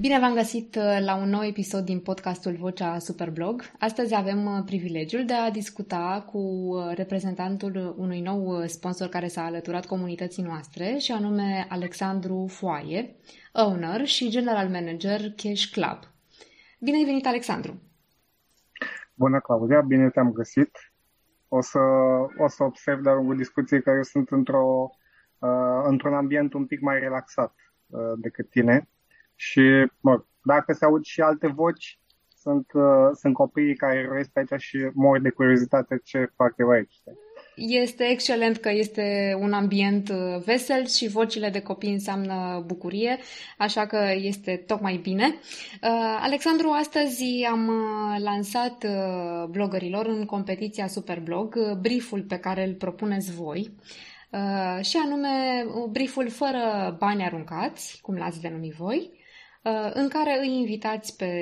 Bine v-am găsit uh, la un nou episod din podcastul Vocea Superblog. Astăzi avem uh, privilegiul de a discuta cu uh, reprezentantul unui nou sponsor care s-a alăturat comunității noastre și anume Alexandru Foaie, owner și general manager Cash Club. Bine ai venit, Alexandru! Bună, Claudia! Bine te-am găsit! O să, o să observ de-a lungul discuției că eu sunt într-o, uh, într-un ambient un pic mai relaxat uh, decât tine și mă, dacă se aud și alte voci, sunt, uh, sunt copiii care roiesc pe aici și mor de curiozitate ce fac eu aici. Este excelent că este un ambient uh, vesel și vocile de copii înseamnă bucurie, așa că este tocmai bine. Uh, Alexandru, astăzi am uh, lansat blogărilor în competiția Superblog brieful pe care îl propuneți voi. Și anume brieful fără bani aruncați, cum l-ați denumit voi, Uh, în care îi invitați pe,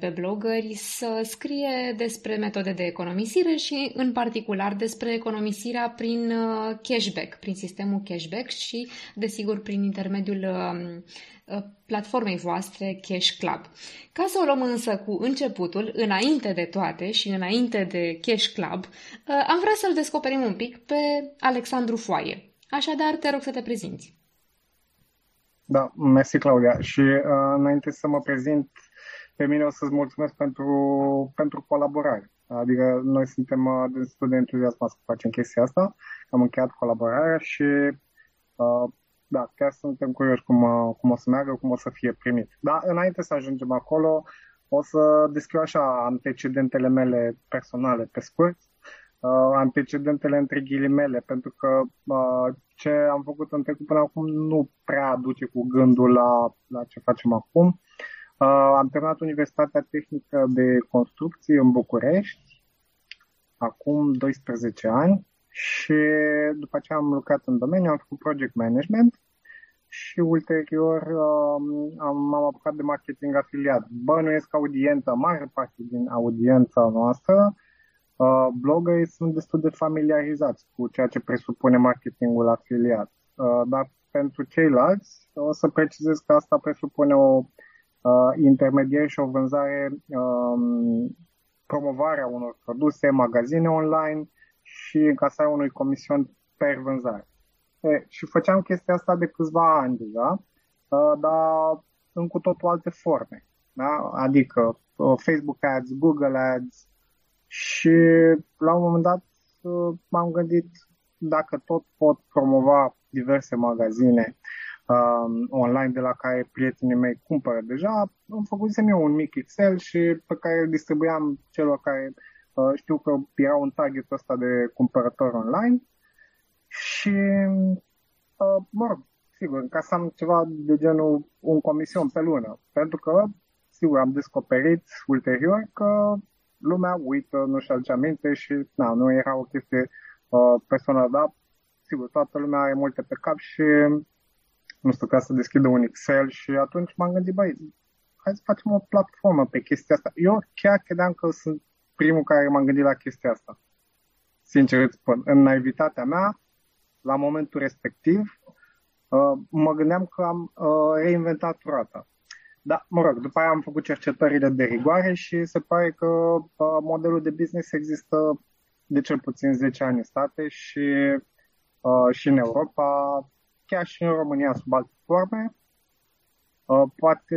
pe blogări să scrie despre metode de economisire și în particular despre economisirea prin uh, cashback, prin sistemul cashback și, desigur, prin intermediul um, uh, platformei voastre Cash Club. Ca să o luăm însă cu începutul, înainte de toate și înainte de Cash Club, am vrea să-l descoperim un pic pe Alexandru Foaie. Așadar, te rog să te prezinți. Da, mersi Claudia. Și uh, înainte să mă prezint, pe mine o să-ți mulțumesc pentru, pentru colaborare. Adică noi suntem uh, destul de entuziasmați să facem chestia asta. Am încheiat colaborarea și uh, da, chiar suntem curioși cum, uh, cum o să meargă, cum o să fie primit. Dar înainte să ajungem acolo, o să descriu așa antecedentele mele personale pe scurt uh, antecedentele între ghilimele, pentru că uh, ce am făcut în trecut până acum nu prea aduce cu gândul la, la ce facem acum. Uh, am terminat Universitatea Tehnică de Construcții în București, acum 12 ani, și după ce am lucrat în domeniu, am făcut project management și ulterior uh, am, m-am apucat de marketing afiliat. Bănuiesc audiența, mare parte din audiența noastră Uh, bloggerii sunt destul de familiarizați cu ceea ce presupune marketingul afiliat, uh, dar pentru ceilalți o să precizez că asta presupune o uh, intermediere și o vânzare, um, promovarea unor produse, magazine online și încasarea unui comision per vânzare. E, și făceam chestia asta de câțiva ani deja, uh, dar în cu totul alte forme. Da? Adică uh, Facebook Ads, Google Ads, și la un moment dat uh, m-am gândit dacă tot pot promova diverse magazine uh, online de la care prietenii mei cumpără deja, am făcut eu un mic Excel și pe care îl distribuiam celor care uh, știu că era un target ăsta de cumpărător online. Și uh, mă rog, sigur, ca să am ceva de genul un comision pe lună, pentru că sigur am descoperit ulterior că lumea uită, nu-și aduce aminte și na, nu era o chestie uh, personală, dar sigur, toată lumea are multe pe cap și nu știu, ca să deschidă un Excel și atunci m-am gândit, băi, hai să facem o platformă pe chestia asta. Eu chiar credeam că sunt primul care m-am gândit la chestia asta. Sincer îți spun, în naivitatea mea, la momentul respectiv, uh, mă gândeam că am uh, reinventat roata. Da, mă rog, după aia am făcut cercetările de rigoare și se pare că uh, modelul de business există de cel puțin 10 ani în state și, uh, și în Europa, chiar și în România sub alte forme. Uh, poate,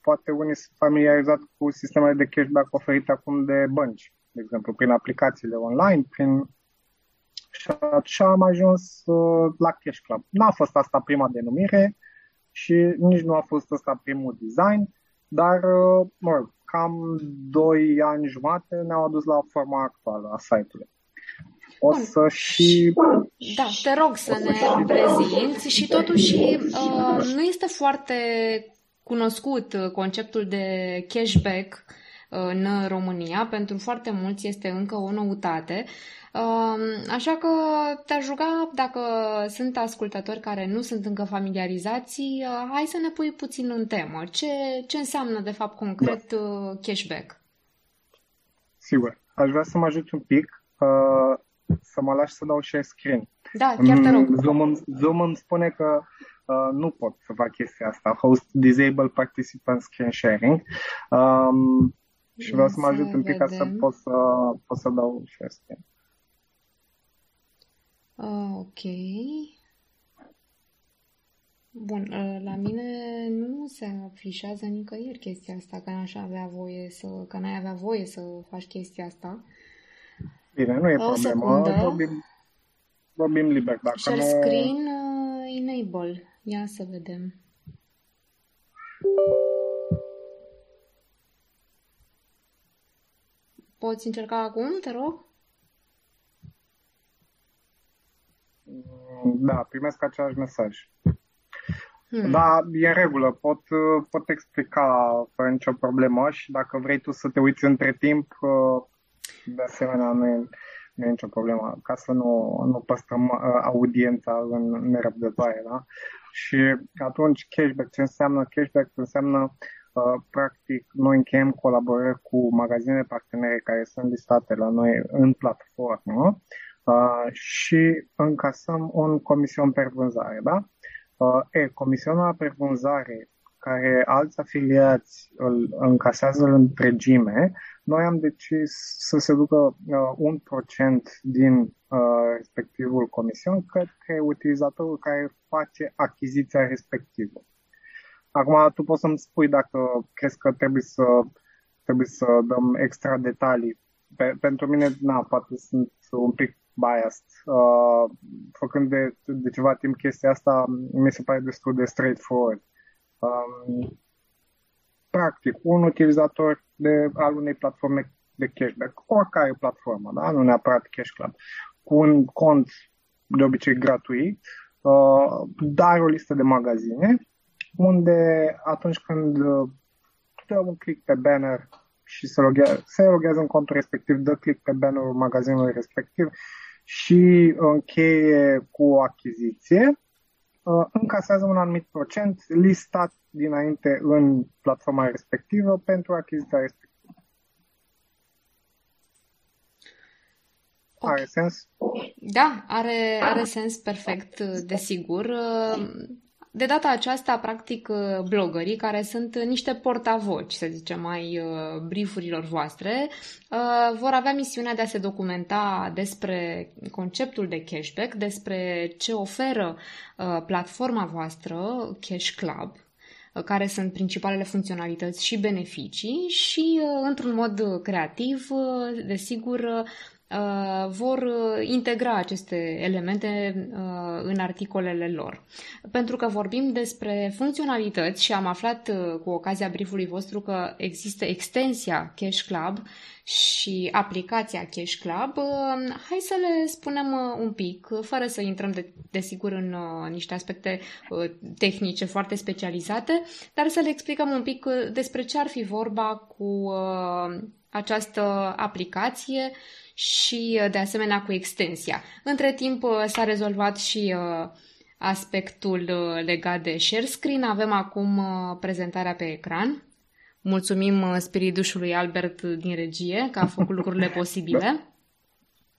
poate unii sunt familiarizați cu sistemele de cashback oferite acum de bănci, de exemplu, prin aplicațiile online, prin și așa am ajuns uh, la Cash Club. N-a fost asta prima denumire, și nici nu a fost ăsta primul design, dar, uh, mă rog, cam 2 ani jumate ne-au adus la forma actuală a site-ului. O Bun. să și... Da, te rog să ne și... prezinți și totuși uh, nu este foarte cunoscut conceptul de cashback în România. Pentru foarte mulți este încă o noutate. Așa că te-aș ruga, dacă sunt ascultători care nu sunt încă familiarizați, uh, hai să ne pui puțin în temă. Ce, ce înseamnă, de fapt, concret da. Uh, cashback? Sigur. Aș vrea să mă ajut un pic uh, să mă lași să dau share screen. Da, chiar te rog. Zoom, îmi, Zoom îmi spune că uh, nu pot să fac chestia asta. Host Disable Participant Screen Sharing. Um, și vreau să mă ajut un pic ca să pot să, pot să dau și asta. Uh, ok. Bun, uh, la mine nu se afișează nicăieri chestia asta, că n-aș avea voie să, că n-ai avea voie să faci chestia asta. Bine, nu e o problemă. Vorbim, vorbim liber. Dacă Share nu... screen uh, enable. Ia să vedem. Poți încerca acum, te rog? Da, primesc același mesaj. Hmm. Da, e în regulă, pot, pot explica fără nicio problemă și dacă vrei tu să te uiți între timp, de asemenea, nu e, nu e nicio problemă, ca să nu, nu păstrăm uh, audiența în nerăbdătoare, da? Și atunci cashback, ce înseamnă cashback? Înseamnă uh, practic noi încheiem colaborări cu magazine partenere care sunt listate la noi în platformă uh, și încasăm un comision per vânzare, da? Uh, e, comisionul per vânzare care alți afiliați îl încasează în întregime, noi am decis să se ducă uh, un procent din uh, respectivul comision către utilizatorul care face achiziția respectivă. Acum tu poți să-mi spui dacă crezi că trebuie să, trebuie să dăm extra detalii. Pe, pentru mine, na, poate sunt un pic biased. Uh, făcând de, de ceva timp chestia asta, mi se pare destul de straightforward. Um, practic, un utilizator de, al unei platforme de cashback, oricare platformă, da? nu neapărat Cash Club, cu un cont de obicei gratuit, uh, dar o listă de magazine, unde atunci când uh, dă un click pe banner și se loghează, se loghează în contul respectiv, dă click pe bannerul magazinului respectiv și încheie cu o achiziție, uh, încasează un anumit procent listat dinainte în platforma respectivă pentru achiziția respectivă. Okay. Are sens? Da, are, are sens perfect, desigur. De data aceasta, practic, blogării, care sunt niște portavoci, să zicem, mai briefurilor voastre, vor avea misiunea de a se documenta despre conceptul de cashback, despre ce oferă platforma voastră, Cash Club, care sunt principalele funcționalități și beneficii și, într-un mod creativ, desigur, Uh, vor uh, integra aceste elemente uh, în articolele lor. Pentru că vorbim despre funcționalități și am aflat cu ocazia briefului vostru că există extensia Cash Club și aplicația Cash Club, hai să le spunem un pic, fără să intrăm de, desigur în niște aspecte tehnice foarte specializate, dar să le explicăm un pic despre ce ar fi vorba cu această aplicație și uh, de asemenea cu extensia. Între timp uh, s-a rezolvat și uh, aspectul legat de share screen. Avem acum prezentarea pe ecran. Mulțumim spiridușului Albert din regie că a făcut lucrurile posibile.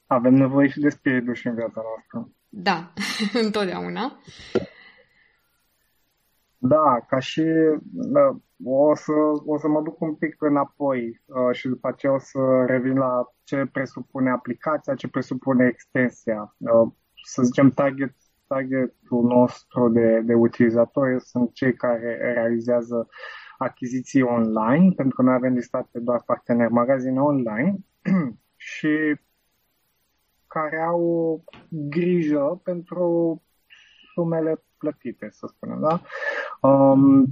Avem nevoie și de spiriduș în viața noastră. Da, întotdeauna. Da, ca și da, o, să, o să mă duc un pic înapoi uh, și după aceea o să revin la ce presupune aplicația, ce presupune extensia. Uh, să zicem, target, targetul nostru de, de utilizatori sunt cei care realizează achiziții online, pentru că noi avem listate doar parteneri magazine online și care au grijă pentru sumele plătite, să spunem, da? Um,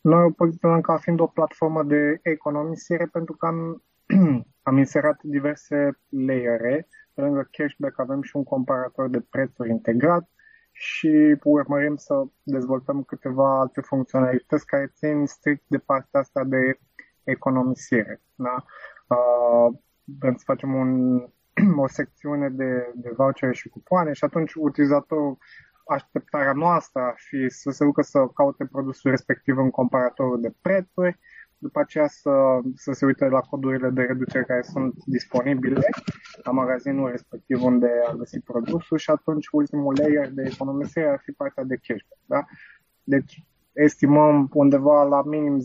noi o poziționăm ca fiind o platformă de economisire pentru că am, am inserat diverse layere. Pe lângă cashback avem și un comparator de prețuri integrat și urmărim să dezvoltăm câteva alte funcționalități care țin strict de partea asta de economisire. Da? Uh, vrem să facem un, o secțiune de, de vouchere și cupoane și atunci utilizatorul așteptarea noastră ar fi să se ducă să caute produsul respectiv în comparatorul de prețuri, după aceea să, să se uite la codurile de reducere care sunt disponibile la magazinul respectiv unde a găsit produsul și atunci ultimul layer de economisire ar fi partea de cashback. Da? Deci estimăm undeva la minim 10%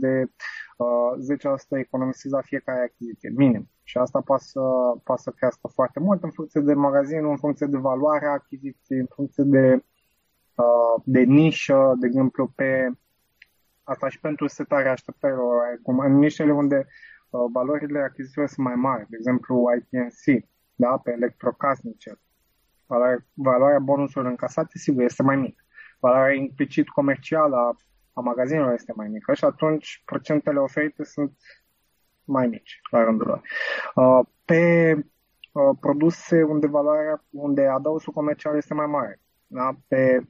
de uh, 10% economisiți la fiecare achiziție, minim. Și asta poate să, poate să crească foarte mult în funcție de magazin, în funcție de valoarea achiziției, în funcție de, uh, de nișă, de exemplu, pe asta și pentru setarea așteptărilor, cum în nișele unde uh, valorile achizițiilor sunt mai mari, de exemplu IPNC, da, pe electrocasnice, valoarea, valoarea bonusurilor încasate, sigur, este mai mică. Valoarea implicit comercială a, a magazinelor este mai mică și atunci procentele oferite sunt mai mici la rândul lor. Uh, pe uh, produse unde valoarea, unde adausul comercial este mai mare, da? pe,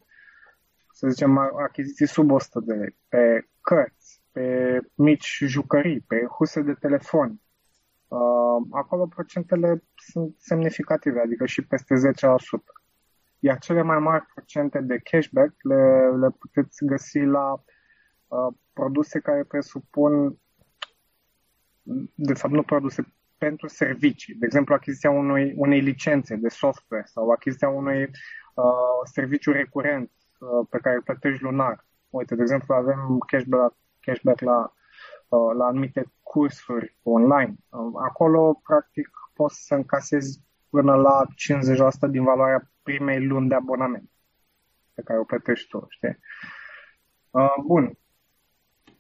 să zicem, achiziții sub 100 de lei, pe cărți, pe mici jucării, pe huse de telefon, uh, acolo procentele sunt semnificative, adică și peste 10%. Iar cele mai mari procente de cashback le, le puteți găsi la uh, produse care presupun de fapt nu produse, pentru servicii. De exemplu, achiziția unui, unei licențe de software sau achiziția unui uh, serviciu recurent uh, pe care îl plătești lunar. Uite, de exemplu, avem cashback, cashback la, uh, la anumite cursuri online. Uh, acolo, practic, poți să încasezi până la 50% din valoarea primei luni de abonament pe care o plătești tu, știi? Uh, bun.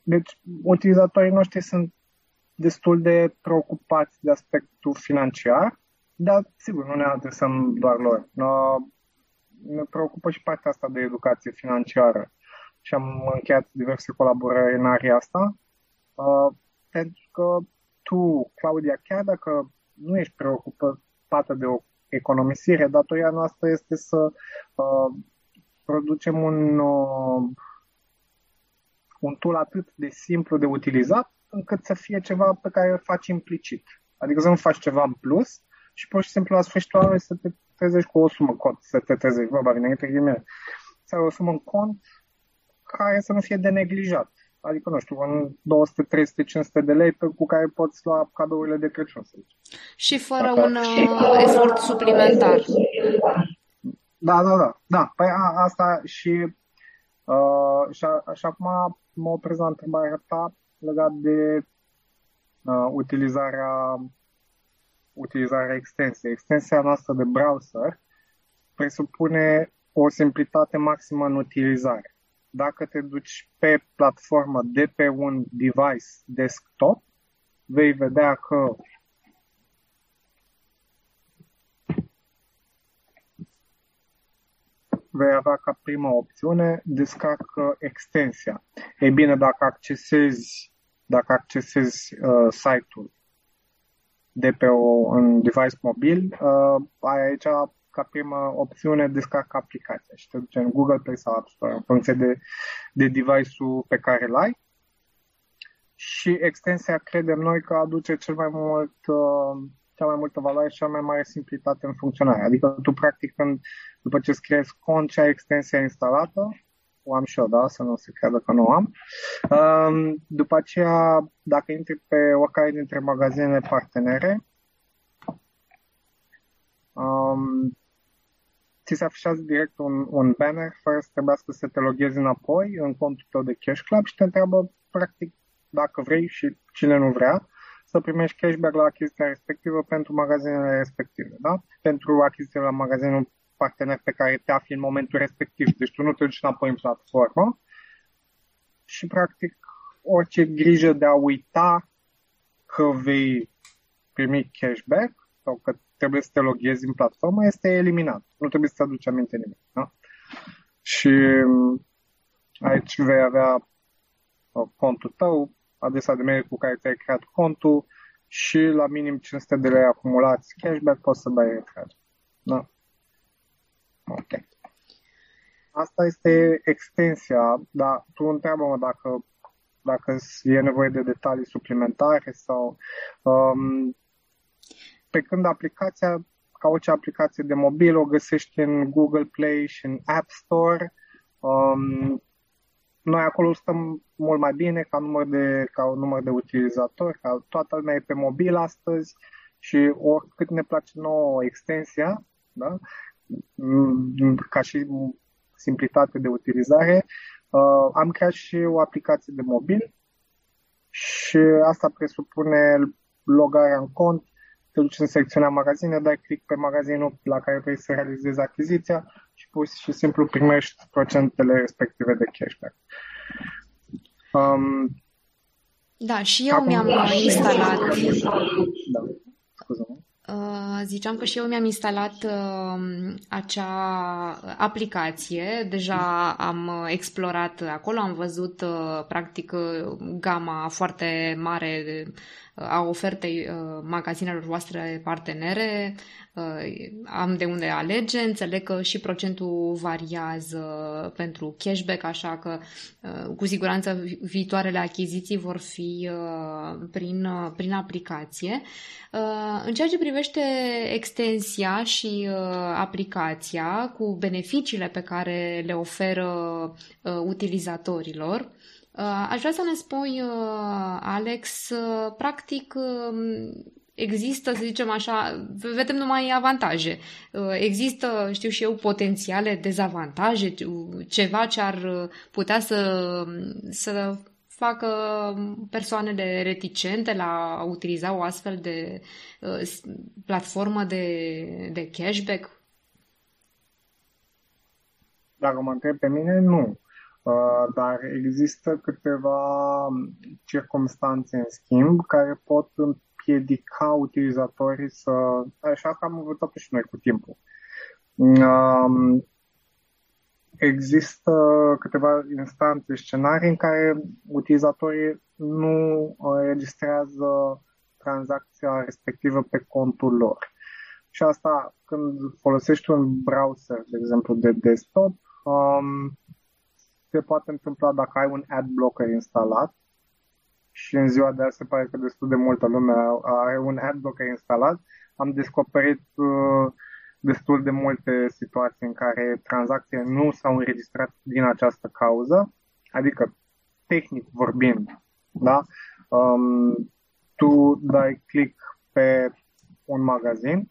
Deci, utilizatorii noștri sunt destul de preocupați de aspectul financiar, dar sigur, nu ne adresăm doar lor. Ne preocupă și partea asta de educație financiară și am încheiat diverse colaborări în area asta, uh, pentru că tu, Claudia, chiar dacă nu ești preocupată de o economisire, datoria noastră este să uh, producem un, uh, un tool atât de simplu de utilizat, încât să fie ceva pe care îl faci implicit. Adică să nu faci ceva în plus și pur și simplu la sfârșitul anului să te trezești cu o sumă cont, să te trezești, vorba vine între ghimele, să ai o sumă în cont care să nu fie de neglijat. Adică, nu știu, în 200, 300, 500 de lei pe, cu care poți lua cadourile de Crăciun, să zici. Și fără Asta. un uh, efort suplimentar. Da, da, da. da. Păi a, asta și, uh, și, a, și acum mă opresc la întrebarea ta legat de uh, utilizarea, utilizarea extensiei. Extensia noastră de browser presupune o simplitate maximă în utilizare. Dacă te duci pe platformă de pe un device desktop, vei vedea că vei avea ca prima opțiune descarcă extensia. Ei bine, dacă accesezi, dacă accesezi uh, site-ul de pe o, un device mobil, uh, ai aici ca prima opțiune descarcă aplicația și te duce în Google Play sau App Store în funcție de, de device-ul pe care îl ai. Și extensia credem noi că aduce cel mai mult uh, cea mai multă valoare și cea mai mare simplitate în funcționare. Adică tu practic când, după ce îți creezi cont și ai extensia instalată, o am și eu, da, să nu se creadă că nu am. Um, după aceea, dacă intri pe oricare dintre magazinele partenere, um, ți se afișează direct un, un banner fără să trebuiască să te loghezi înapoi în contul tău de Cash Club și te întreabă practic dacă vrei și cine nu vrea să primești cashback la achiziția respectivă pentru magazinele respective, da? Pentru achiziția la magazinul partener pe care te afli în momentul respectiv. Deci tu nu te duci înapoi în platformă și practic orice grijă de a uita că vei primi cashback sau că trebuie să te loghezi în platformă este eliminat. Nu trebuie să-ți aduci aminte nimic. Da? Și aici vei avea uh, contul tău, adresa de mail cu care ți-ai creat contul și la minim 500 de lei acumulați cashback poți să dai retragere. Da? Ok. Asta este extensia, dar tu întreabă-mă dacă, dacă e nevoie de detalii suplimentare sau um, pe când aplicația, ca orice aplicație de mobil, o găsești în Google Play și în App Store. Um, noi acolo stăm mult mai bine ca număr de, ca un număr de utilizatori, ca toată lumea e pe mobil astăzi și oricât ne place nouă extensia, da? ca și simplitate de utilizare, uh, am creat și o aplicație de mobil și asta presupune logarea în cont, te duci în secțiunea magazine, dai click pe magazinul la care vrei să realizezi achiziția și pur și simplu primești procentele respective de cashback. Um, da, și eu acum, mi-am instalat. Da, scuză-mă. Uh, ziceam că și eu mi-am instalat uh, acea aplicație, deja am explorat acolo, am văzut uh, practic gama foarte mare de, a ofertei magazinelor voastre partenere, am de unde alege, înțeleg că și procentul variază pentru cashback, așa că cu siguranță viitoarele achiziții vor fi prin, prin aplicație. În ceea ce privește extensia și aplicația cu beneficiile pe care le oferă utilizatorilor, Aș vrea să ne spui, Alex, practic există, să zicem așa, vedem numai avantaje. Există, știu și eu, potențiale dezavantaje, ceva ce ar putea să, să facă persoanele reticente la a utiliza o astfel de uh, platformă de, de cashback? Dacă mă întreb pe mine, nu. Uh, dar există câteva circumstanțe în schimb care pot împiedica utilizatorii să... Așa că am învățat și noi cu timpul. Uh, există câteva instanțe, scenarii în care utilizatorii nu registrează tranzacția respectivă pe contul lor. Și asta când folosești un browser, de exemplu, de desktop, um, se poate întâmpla dacă ai un ad blocker instalat și în ziua de azi se pare că destul de multă lume are un ad blocker instalat. Am descoperit uh, destul de multe situații în care tranzacțiile nu s-au înregistrat din această cauză, adică tehnic vorbind, da? Um, tu dai click pe un magazin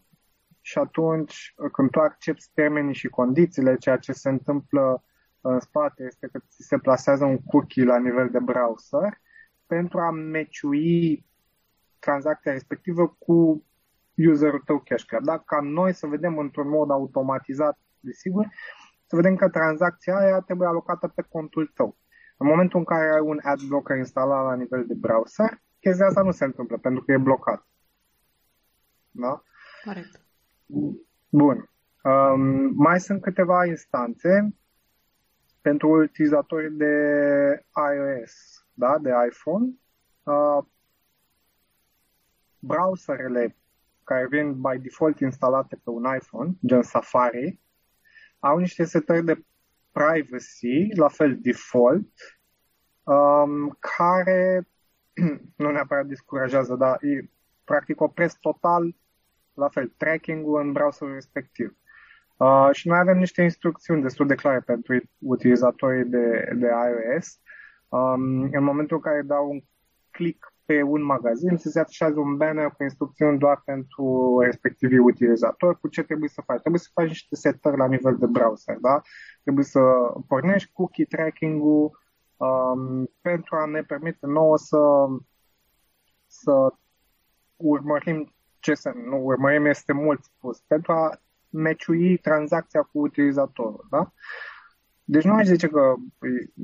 și atunci când tu accepti termenii și condițiile, ceea ce se întâmplă în spate este că ți se plasează un cookie la nivel de browser pentru a meciui tranzacția respectivă cu userul tău CashCard. Da? Ca noi să vedem într-un mod automatizat, desigur, să vedem că tranzacția aia trebuie alocată pe contul tău. În momentul în care ai un ad blocker instalat la nivel de browser, chestia asta nu se întâmplă pentru că e blocat. Da? Corect. Bun. Um, mai sunt câteva instanțe pentru utilizatorii de iOS, da? de iPhone. Uh, browserele care vin by default instalate pe un iPhone, gen Safari, au niște setări de privacy, la fel default, um, care nu neapărat descurajează, dar e, practic opresc total, la fel, tracking-ul în browserul respectiv. Uh, și noi avem niște instrucțiuni destul de clare pentru utilizatorii de, de iOS. Um, în momentul în care dau un click pe un magazin să se afișează un banner cu instrucțiuni doar pentru respectivii utilizatori cu ce trebuie să faci. Trebuie să faci niște setări la nivel de browser, da? Trebuie să pornești cookie tracking-ul um, pentru a ne permite nouă să, să urmărim ce să nu urmărim este mult spus, pentru a meciui tranzacția cu utilizatorul, da? Deci nu aș zice că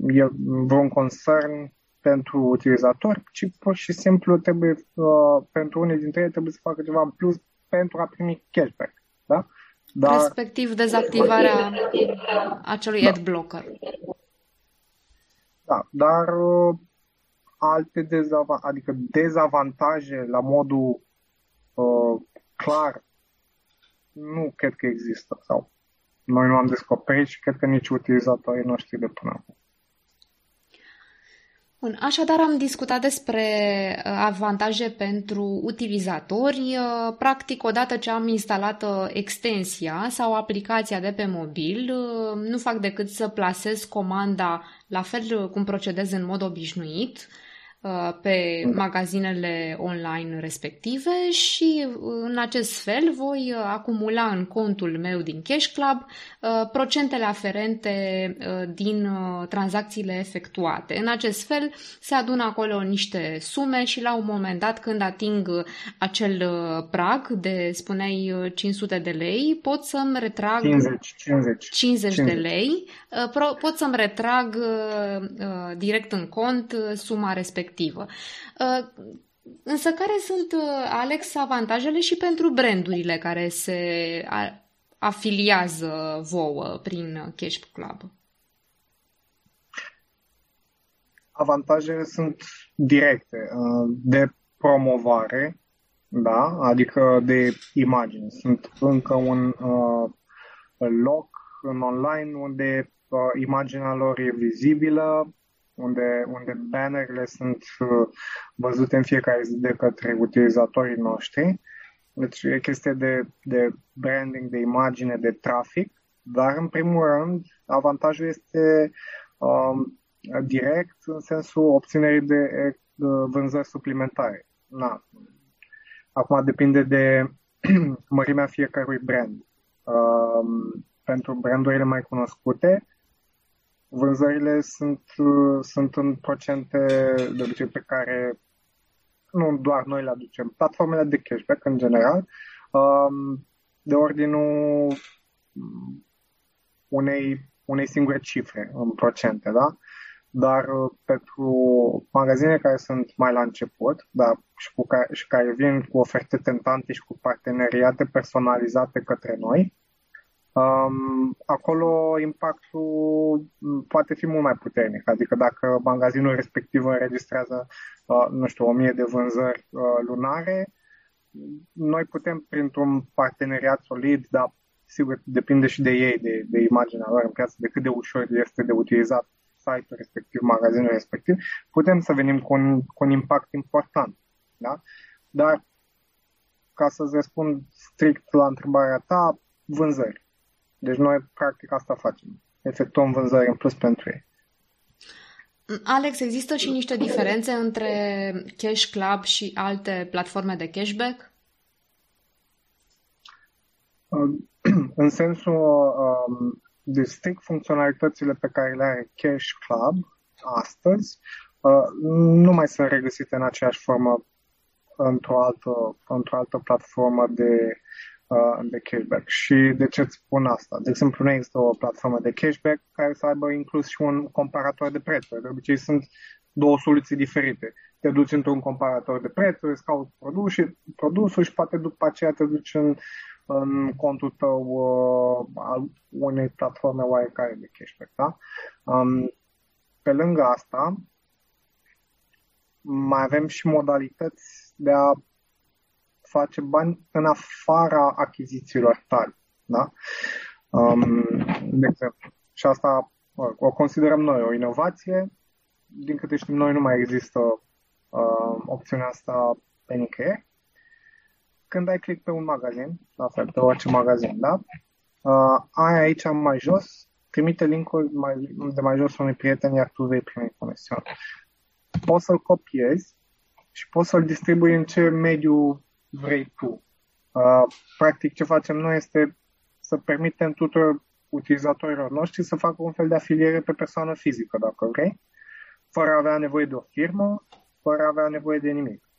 e vreun concern pentru utilizator, ci pur și simplu trebuie, uh, pentru unii dintre ei trebuie să facă ceva în plus pentru a primi cashback. Da? Dar... Respectiv dezactivarea acelui da. ad blocker. Da, dar uh, alte dezavantaje, adică dezavantaje la modul uh, clar nu cred că există sau noi nu am descoperit și cred că nici utilizatorii noștri de până acum. Bun, așadar am discutat despre uh, avantaje pentru utilizatori. Uh, practic, odată ce am instalat uh, extensia sau aplicația de pe mobil, nu fac decât să plasez comanda la fel cum procedez în mod obișnuit. Uh, pe magazinele online respective și uh, în acest fel voi uh, acumula în contul meu din Cash Club procentele aferente din tranzacțiile efectuate. În acest fel se adună acolo niște sume și la un moment dat când ating acel prag de, spuneai, 500 de lei, pot să-mi retrag 50, 50, 50 de lei, pot să-mi retrag direct în cont suma respectivă respectivă. Uh, însă care sunt, uh, Alex, avantajele și pentru brandurile care se afiliază vouă prin Cash Club? Avantajele sunt directe, uh, de promovare, da, adică de imagine. Sunt încă un uh, loc în online unde uh, imaginea lor e vizibilă, unde, unde bannerele sunt uh, văzute în fiecare zi de către utilizatorii noștri. Deci e chestie de, de branding, de imagine, de trafic, dar în primul rând avantajul este um, direct în sensul obținerii de, de vânzări suplimentare. Na. Acum depinde de mărimea fiecărui brand. Um, pentru brandurile mai cunoscute, vânzările sunt, sunt în procente de obicei pe care nu doar noi le aducem, platformele de cashback în general, um, de ordinul unei, unei singure cifre în procente, da? Dar uh, pentru magazine care sunt mai la început, da, și, cu care, și care vin cu oferte tentante și cu parteneriate personalizate către noi, Um, acolo impactul poate fi mult mai puternic, adică dacă magazinul respectiv înregistrează, uh, nu știu, o mie de vânzări uh, lunare, noi putem, printr-un parteneriat solid, dar sigur depinde și de ei, de, de imaginea lor în piață, de cât de ușor este de utilizat site-ul respectiv, magazinul respectiv, putem să venim cu un, cu un impact important. Da? Dar, ca să-ți răspund strict la întrebarea ta, vânzări. Deci noi practic asta facem. Efectuăm vânzări în plus pentru ei. Alex, există și niște diferențe între Cash Club și alte platforme de cashback? În sensul um, de strict funcționalitățile pe care le are Cash Club astăzi, uh, nu mai sunt regăsite în aceeași formă într-o altă, într-o altă platformă de uh, de cashback. Și de ce îți spun asta? De exemplu, nu există o platformă de cashback care să aibă inclus și un comparator de prețuri. De obicei sunt două soluții diferite. Te duci într-un comparator de prețuri, îți cauți produs și, produsul și poate după aceea te duci în, în contul tău uh, al unei platforme oarecare de cashback. Da? Um, pe lângă asta, mai avem și modalități de a face bani în afara achizițiilor tale. Da? Um, de exemplu. Și asta o considerăm noi o inovație. Din câte știm noi, nu mai există uh, opțiunea asta pe nicăieri. Când ai click pe un magazin, la fel, pe orice magazin, da? Uh, ai aici mai jos, trimite linkul mai, de mai jos unui prieten, iar tu vei primi conexiune. Poți să-l copiezi și poți să-l distribui în ce mediu vrei tu. Uh, practic, ce facem noi este să permitem tuturor utilizatorilor noștri să facă un fel de afiliere pe persoană fizică, dacă vrei, fără a avea nevoie de o firmă, fără a avea nevoie de nimic.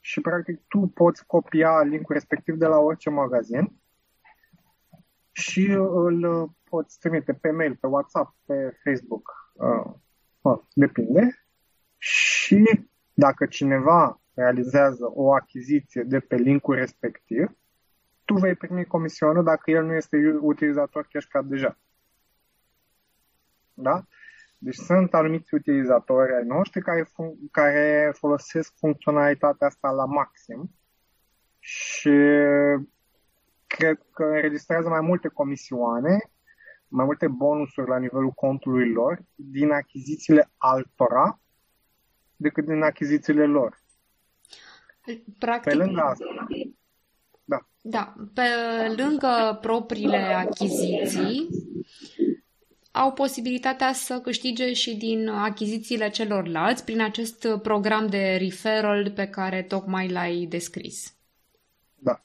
Și, practic, tu poți copia linkul respectiv de la orice magazin și îl poți trimite pe mail, pe WhatsApp, pe Facebook, uh, uh, depinde. Și dacă cineva realizează o achiziție de pe linkul respectiv, tu vei primi comisionul dacă el nu este utilizator CashCard deja. Da? Deci sunt anumiți utilizatori ai noștri care, fun- care folosesc funcționalitatea asta la maxim și cred că înregistrează mai multe comisioane, mai multe bonusuri la nivelul contului lor din achizițiile altora decât din achizițiile lor. Practic, pe lângă asta, da. Da, pe lângă propriile achiziții, au posibilitatea să câștige și din achizițiile celorlalți prin acest program de referral pe care tocmai l-ai descris. Da.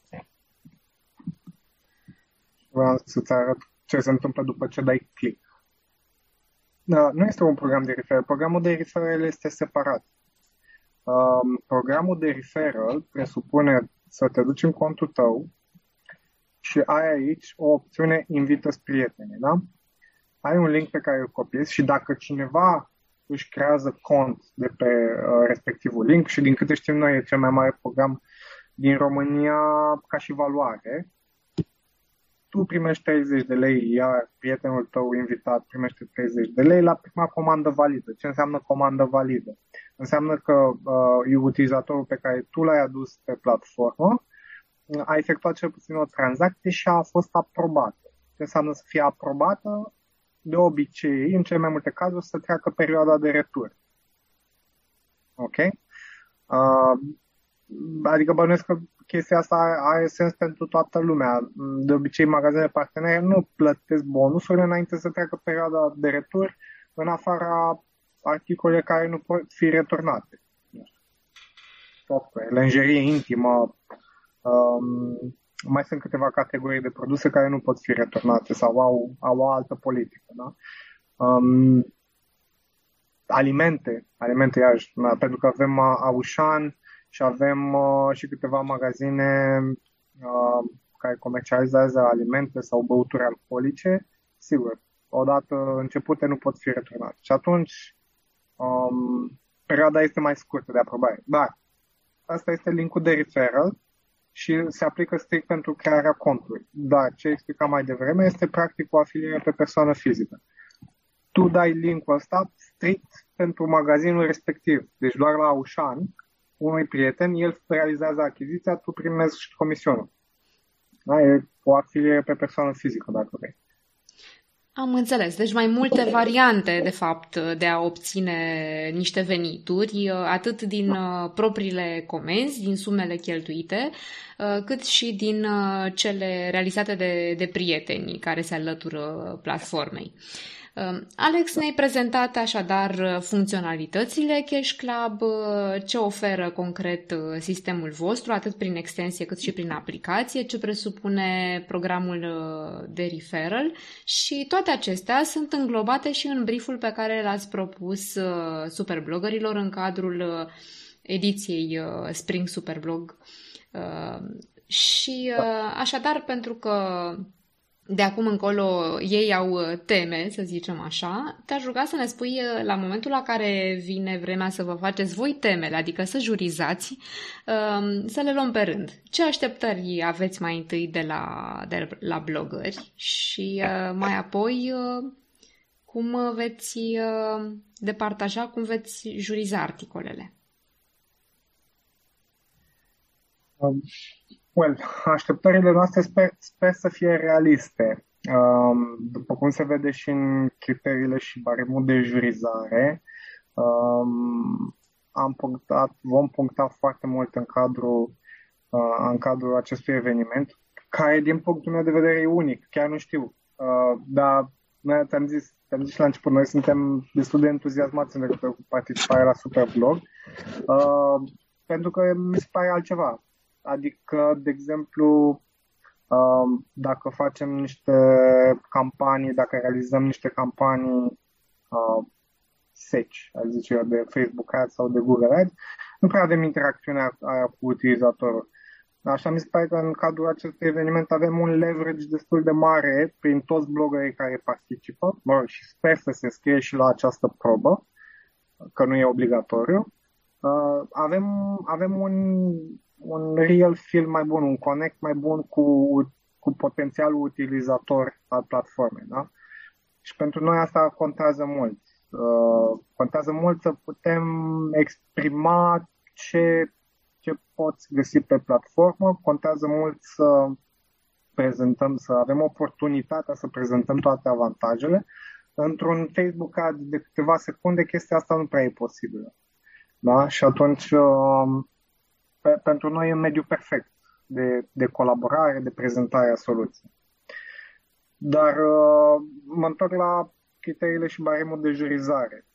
Vreau să-ți arăt ce se întâmplă după ce dai click. Da, nu este un program de referral. Programul de referral este separat. Um, programul de referral presupune să te duci în contul tău și ai aici o opțiune invită prieteni, da? Ai un link pe care îl copiezi și dacă cineva își creează cont de pe uh, respectivul link și din câte știm noi e cel mai mare program din România ca și valoare, tu primești 30 de lei, iar prietenul tău invitat primește 30 de lei la prima comandă validă. Ce înseamnă comandă validă? Înseamnă că uh, utilizatorul pe care tu l-ai adus pe platformă a efectuat cel puțin o tranzacție și a fost aprobată. Ce înseamnă să fie aprobată? De obicei, în cele mai multe cazuri, să treacă perioada de retur. Ok? Uh, adică bănuiesc că chestia asta are sens pentru toată lumea. De obicei, magazinele partenere nu plătesc bonusurile înainte să treacă perioada de retur, în afara articole care nu pot fi returnate. Software, lingerie intimă, um, mai sunt câteva categorii de produse care nu pot fi returnate sau au, au o altă politică. Da? Um, alimente, alimente iarăși, da, pentru că avem Aușan, și avem uh, și câteva magazine uh, care comercializează alimente sau băuturi alcoolice. Sigur, odată începute nu pot fi returnate. Și atunci um, perioada este mai scurtă de aprobare. Dar asta este linkul de referral și se aplică strict pentru crearea contului. Dar ce explicam mai devreme este practic o afiliere pe persoană fizică. Tu dai linkul ăsta strict pentru magazinul respectiv, deci doar la Ușan, unui prieten, el realizează achiziția, tu primești comisionul. Da? E o afiliere pe persoană fizică, dacă vrei. Am înțeles. Deci mai multe variante, de fapt, de a obține niște venituri, atât din da. Uh, propriile comenzi, din sumele cheltuite, uh, cât și din uh, cele realizate de, de prietenii care se alătură platformei. Ehm, Alex ne-ai prezentat așadar uh, funcționalitățile Cash Club, uh, ce oferă concret uh, sistemul vostru, atât prin extensie cât și prin aplicație, ce presupune programul de referral și toate acestea sunt înglobate și în brieful pe care l-ați propus superbloggerilor în cadrul ediției Spring Superblog. Ehm, și așadar, pentru că de acum încolo ei au uh, teme, să zicem așa, te-aș ruga să ne spui uh, la momentul la care vine vremea să vă faceți voi temele, adică să jurizați, um, să le luăm pe rând. Ce așteptări aveți mai întâi de la, de la blogări și uh, mai apoi cum veți departaja, cum veți juriza articolele? Um Well, așteptările noastre sper, sper să fie realiste. Um, după cum se vede și în criteriile și baremul de jurizare, um, am punctat, vom puncta foarte mult în cadrul, uh, în cadrul acestui eveniment, care din punctul meu de vedere e unic, chiar nu știu. Uh, dar noi ți-am zis, ți-am zis la început, noi suntem destul de entuziasmați în legătură cu participarea la Superblog, uh, pentru că mi se pare altceva. Adică, de exemplu, um, dacă facem niște campanii, dacă realizăm niște campanii uh, seci, aș zice eu, de Facebook Ads sau de Google Ads, nu prea avem interacțiunea aia cu utilizatorul. Așa mi se pare că în cadrul acestui eveniment avem un leverage destul de mare prin toți bloggerii care participă mă rog, și sper să se scrie și la această probă, că nu e obligatoriu. Uh, avem, avem un un real feel mai bun, un connect mai bun cu, cu potențialul utilizator al platformei. Da? Și pentru noi asta contează mult. Uh, contează mult să putem exprima ce, ce poți găsi pe platformă, contează mult să prezentăm, să avem oportunitatea să prezentăm toate avantajele. Într-un Facebook ad de câteva secunde, chestia asta nu prea e posibilă. Da? Și atunci uh, pe, pentru noi e un mediu perfect de, de colaborare, de prezentare a soluției. Dar uh, mă întorc la criteriile și baremul de jurizare.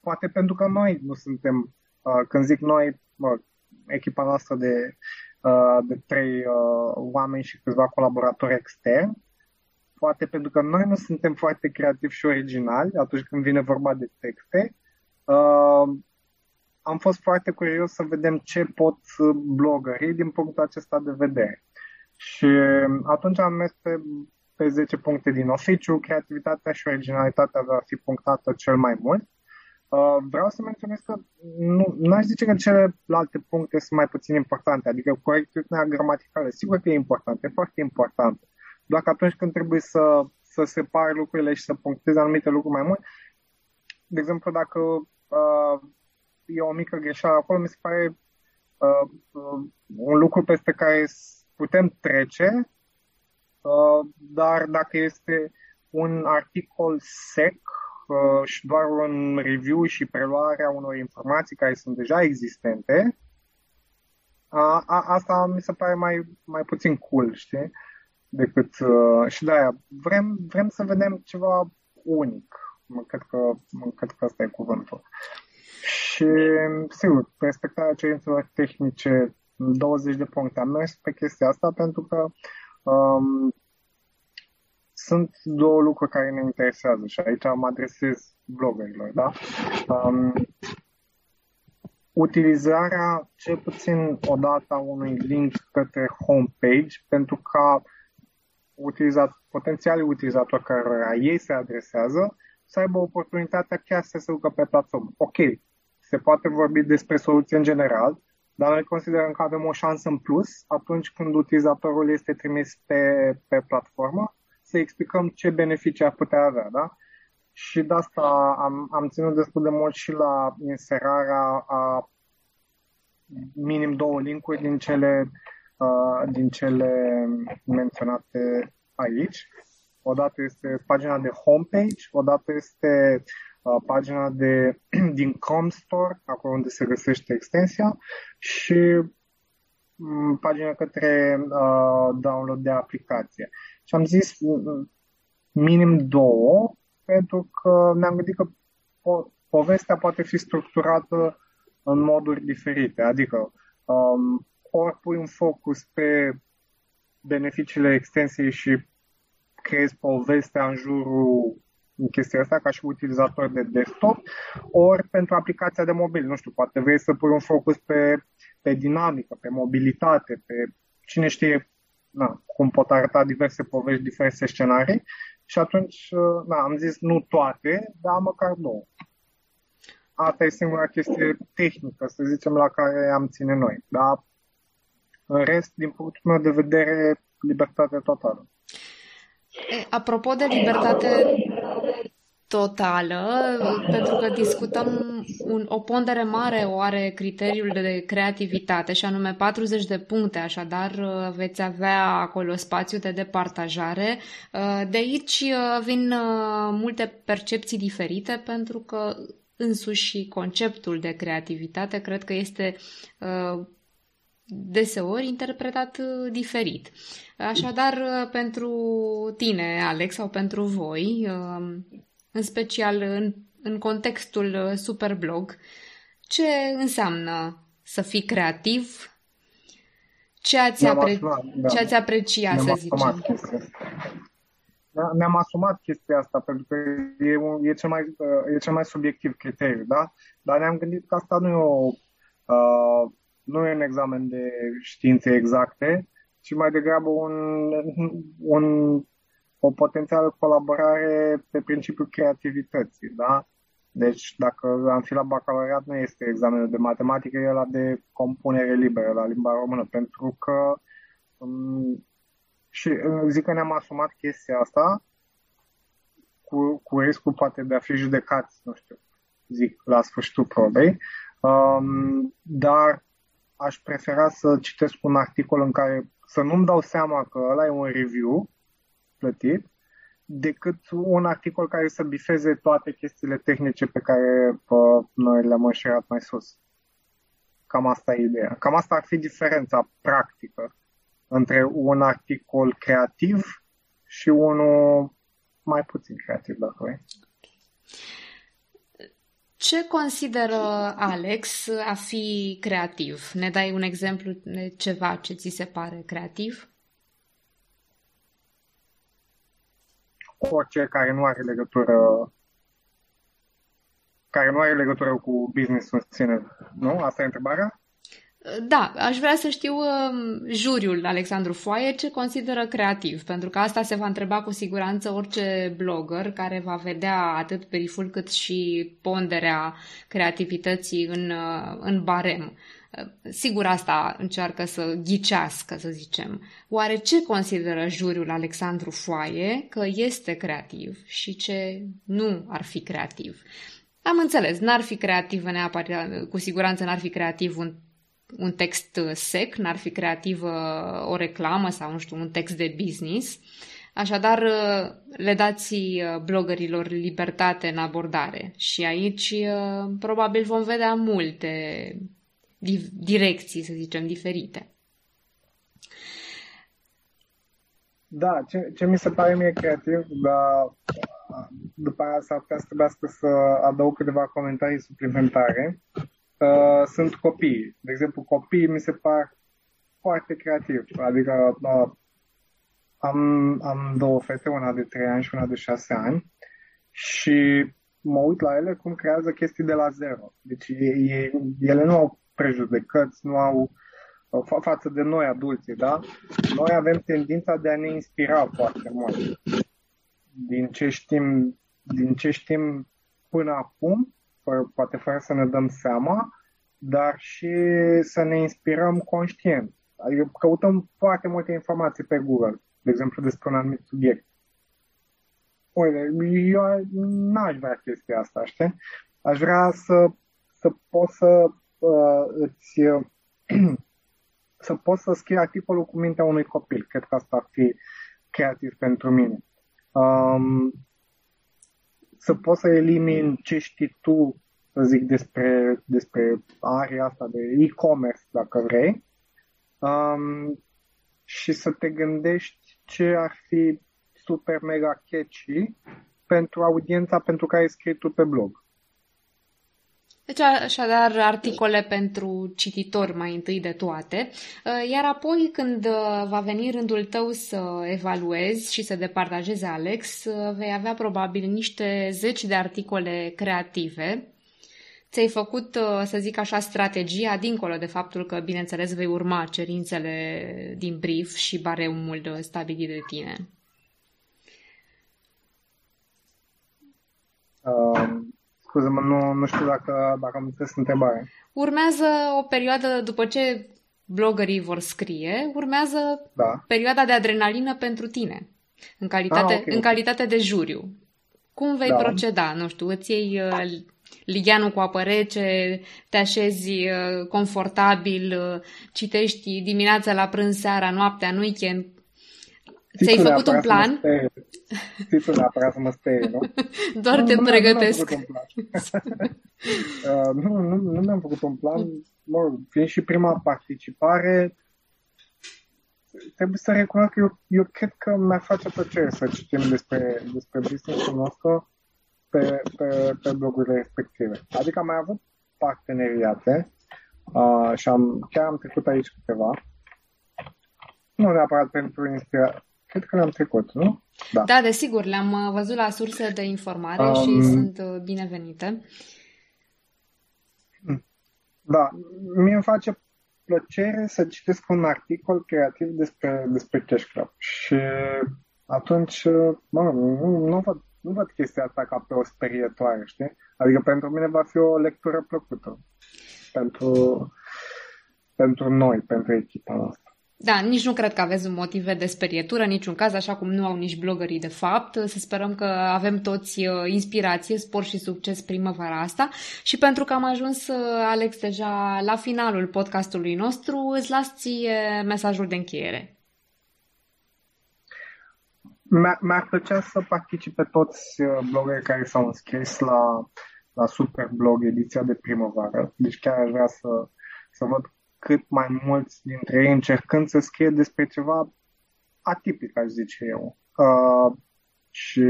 Poate pentru că noi nu suntem, uh, când zic noi, mă, echipa noastră de, uh, de trei uh, oameni și câțiva colaboratori externi, poate pentru că noi nu suntem foarte creativi și originali atunci când vine vorba de texte, uh, am fost foarte curios să vedem ce pot blogării din punctul acesta de vedere. Și atunci am mers pe, pe 10 puncte din oficiu, creativitatea și originalitatea va fi punctată cel mai mult. Uh, vreau să menționez că nu aș zice că celelalte puncte sunt mai puțin importante, adică corectitudinea gramaticală, sigur că e importantă, e foarte importantă. Doar că atunci când trebuie să, să separi lucrurile și să punctezi anumite lucruri mai mult, de exemplu, dacă uh, e o mică greșeală acolo, mi se pare uh, uh, un lucru peste care putem trece, uh, dar dacă este un articol sec uh, și doar un review și preluarea unor informații care sunt deja existente, a, a, asta mi se pare mai, mai puțin cool, știi? Decât, uh, și de-aia vrem, vrem să vedem ceva unic. Cred că, cred că asta e cuvântul. Și, sigur, respectarea cerințelor tehnice, 20 de puncte. Am mers pe chestia asta pentru că um, sunt două lucruri care ne interesează și aici mă adresez bloggerilor, da? Um, utilizarea cel puțin o dată a unui link către homepage pentru ca utilizat, potențialii utilizatori care ei se adresează să aibă oportunitatea chiar să se ducă pe platformă. Ok, se poate vorbi despre soluții în general, dar noi considerăm că avem o șansă în plus atunci când utilizatorul este trimis pe, pe platformă să explicăm ce beneficii ar putea avea, da? Și de asta am, am ținut destul de mult și la inserarea a minim două linkuri din cele, uh, din cele menționate aici. Odată este pagina de homepage, odată este uh, pagina de, din Comstore, acolo unde se găsește extensia, și um, pagina către uh, download de aplicație. Și am zis mm, minim două, pentru că ne-am gândit că po- povestea poate fi structurată în moduri diferite. Adică um, ori pui un focus pe beneficiile extensiei și creezi povestea în jurul în chestia asta ca și utilizator de desktop, ori pentru aplicația de mobil. Nu știu, poate vrei să pui un focus pe, pe dinamică, pe mobilitate, pe cine știe na, cum pot arăta diverse povești, diverse scenarii și atunci na, am zis nu toate, dar măcar două. Asta e singura chestie tehnică, să zicem, la care am ține noi. Dar în rest, din punctul meu de vedere, libertate totală. Apropo de libertate totală, pentru că discutăm un, o pondere mare o are criteriul de creativitate și anume 40 de puncte, așadar veți avea acolo spațiu de departajare. De aici vin multe percepții diferite pentru că însuși conceptul de creativitate cred că este deseori interpretat uh, diferit. Așadar, uh, pentru tine, Alex, sau pentru voi, um, în special în, în contextul uh, Superblog, ce înseamnă să fii creativ? Ce ați, apre- asumat, da. ce ați apreciat, să zicem? Ne-am asumat chestia asta pentru că e, un, e, cel mai, e cel mai subiectiv criteriu, da? Dar ne-am gândit că asta nu e o uh, nu e un examen de științe exacte, ci mai degrabă un, un, o potențială colaborare pe principiul creativității. Da? Deci, dacă am fi la bacalaureat, nu este examenul de matematică, e la de compunere liberă, la limba română, pentru că um, și uh, zic că ne-am asumat chestia asta cu, cu riscul poate de a fi judecați, nu știu, zic, la sfârșitul probei, um, dar aș prefera să citesc un articol în care să nu-mi dau seama că ăla e un review plătit, decât un articol care să bifeze toate chestiile tehnice pe care pă, noi le-am înșirat mai sus. Cam asta e ideea. Cam asta ar fi diferența practică între un articol creativ și unul mai puțin creativ, dacă vrei. Ce consideră Alex a fi creativ? Ne dai un exemplu de ceva ce ți se pare creativ? Orice care nu are legătură care nu are legătură cu business-ul în sine, nu? Asta e întrebarea? Da, aș vrea să știu uh, juriul Alexandru Foaie ce consideră creativ, pentru că asta se va întreba cu siguranță orice blogger care va vedea atât periful cât și ponderea creativității în, uh, în barem. Uh, sigur asta încearcă să ghicească, să zicem. Oare ce consideră juriul Alexandru Foaie că este creativ și ce nu ar fi creativ? Am înțeles, n-ar fi creativ neapărat, cu siguranță n-ar fi creativ un un text sec, n-ar fi creativă o reclamă sau, nu știu, un text de business. Așadar, le dați blogărilor libertate în abordare și aici probabil vom vedea multe direcții, să zicem, diferite. Da, ce, ce mi se pare mie creativ, dar după aia s-ar putea să trebuiască să adaug câteva comentarii suplimentare uh, sunt copii. De exemplu, copiii mi se par foarte creativi. Adică uh, am, am două fete, una de 3 ani și una de 6 ani și mă uit la ele cum creează chestii de la zero. Deci e, ele nu au prejudecăți, nu au uh, fa- față de noi adulții, da? Noi avem tendința de a ne inspira foarte mult din ce știm, din ce știm până acum poate fără să ne dăm seama, dar și să ne inspirăm conștient. Adică căutăm foarte multe informații pe Google, de exemplu despre un anumit subiect. Uite, eu n-aș vrea chestia asta, știi? Aș vrea să, să poți să uh, îți să poți să scrii articolul cu mintea unui copil. Cred că asta ar fi creativ pentru mine. Um, să poți să elimini ce știi tu, să zic, despre, despre area asta de e-commerce, dacă vrei, um, și să te gândești ce ar fi super mega catchy pentru audiența pentru care ai scris tu pe blog. Deci, așadar, articole pentru cititori mai întâi de toate, uh, iar apoi, când uh, va veni rândul tău să evaluezi și să departajezi Alex, uh, vei avea probabil niște zeci de articole creative. Ți-ai făcut, să zic așa, strategia, dincolo de faptul că, bineînțeles, vei urma cerințele din brief și bareumul stabilit de tine. Um Scuze-mă, nu, nu știu dacă, dacă am înțeles întrebarea. Urmează o perioadă, după ce blogării vor scrie, urmează da. perioada de adrenalină pentru tine, în calitate, ah, okay, în calitate de juriu. Cum vei da. proceda? Nu știu, îți iei uh, ligheanul cu apă rece, te așezi uh, confortabil, uh, citești dimineața la prânz, seara, noaptea, în weekend. Ți-ai făcut un plan? Știi tu neapărat să mă sperie, nu? Doar nu, te nu pregătesc. Nu, uh, nu, nu, nu mi-am făcut un plan. Mă, fiind și prima participare, trebuie să recunosc că eu, eu cred că mi-ar face plăcere să citim despre, despre business-ul nostru pe, pe, pe blogurile respective. Adică am mai avut parteneriate uh, și am, chiar am trecut aici câteva. Nu neapărat pentru inspirație, cred că le-am trecut, nu? Da, da desigur, le-am uh, văzut la surse de informare um, și sunt uh, binevenite. Da, mie îmi face plăcere să citesc un articol creativ despre, despre Cash Club și atunci, uh, mă, nu, nu, văd, nu văd chestia asta ca pe o sperietoare, știi? Adică pentru mine va fi o lectură plăcută pentru, pentru noi, pentru echipa noastră. Da, nici nu cred că aveți motive de sperietură, niciun caz, așa cum nu au nici blogării de fapt. Să sperăm că avem toți uh, inspirație, spor și succes primăvara asta. Și pentru că am ajuns, uh, Alex, deja la finalul podcastului nostru, îți las ție mesajul de încheiere. Mi-ar plăcea să participe toți uh, blogării care s-au înscris la, la Superblog ediția de primăvară. Deci chiar aș vrea să, să văd cât mai mulți dintre ei încercând să scrie despre ceva atipic, aș zice eu. Uh, Și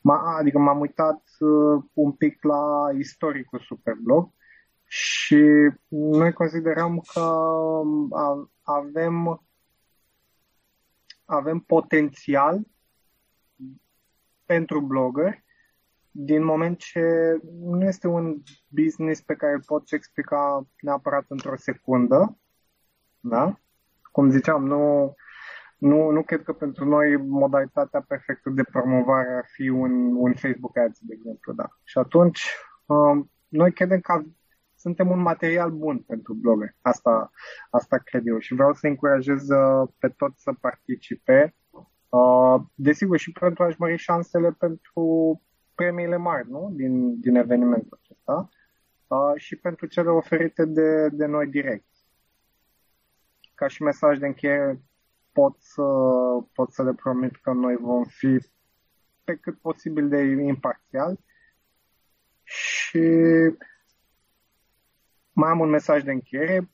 m-a, adică m-am uitat uh, un pic la istoricul Superblog și noi considerăm că um, avem, avem potențial pentru blogger din moment ce nu este un business pe care îl poți explica neapărat într-o secundă, da? Cum ziceam, nu, nu, nu cred că pentru noi modalitatea perfectă de promovare ar fi un, un Facebook Ads, de exemplu, da. Și atunci, um, noi credem că suntem un material bun pentru blogger. Asta, asta cred eu și vreau să încurajez uh, pe toți să participe. Uh, desigur, și pentru a-și mări șansele pentru premiile mari nu? Din, din evenimentul acesta uh, și pentru cele oferite de, de noi direct. Ca și mesaj de încheiere, pot să, pot să le promit că noi vom fi pe cât posibil de imparțial și mai am un mesaj de încheiere.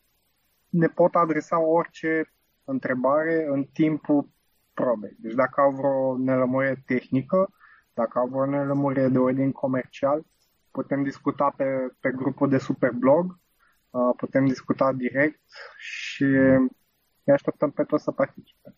Ne pot adresa orice întrebare în timpul probei. Deci dacă au vreo nelămurire tehnică, dacă au vreo nelămurire de ordin comercial, putem discuta pe, pe grupul de Superblog, uh, putem discuta direct și ne așteptăm pe toți să participe.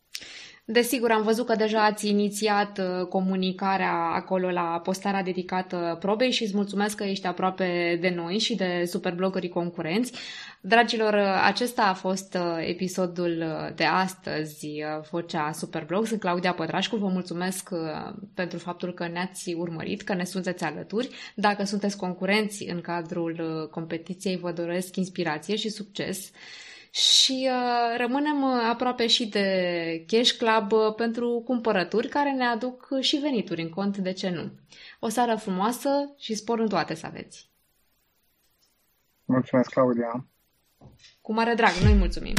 Desigur, am văzut că deja ați inițiat uh, comunicarea acolo la postarea dedicată probei și îți mulțumesc că ești aproape de noi și de superblogării concurenți. Dragilor, uh, acesta a fost uh, episodul de astăzi, Vocea Superblog. Sunt Claudia Pătrașcu, vă mulțumesc pentru faptul că ne-ați urmărit, că ne sunteți alături. Dacă sunteți concurenți în cadrul competiției, vă doresc inspirație și succes și uh, rămânem uh, aproape și de Cash Club uh, pentru cumpărături care ne aduc și venituri în cont, de ce nu. O seară frumoasă și spor în toate să aveți! Mulțumesc, Claudia! Cu mare drag, noi mulțumim!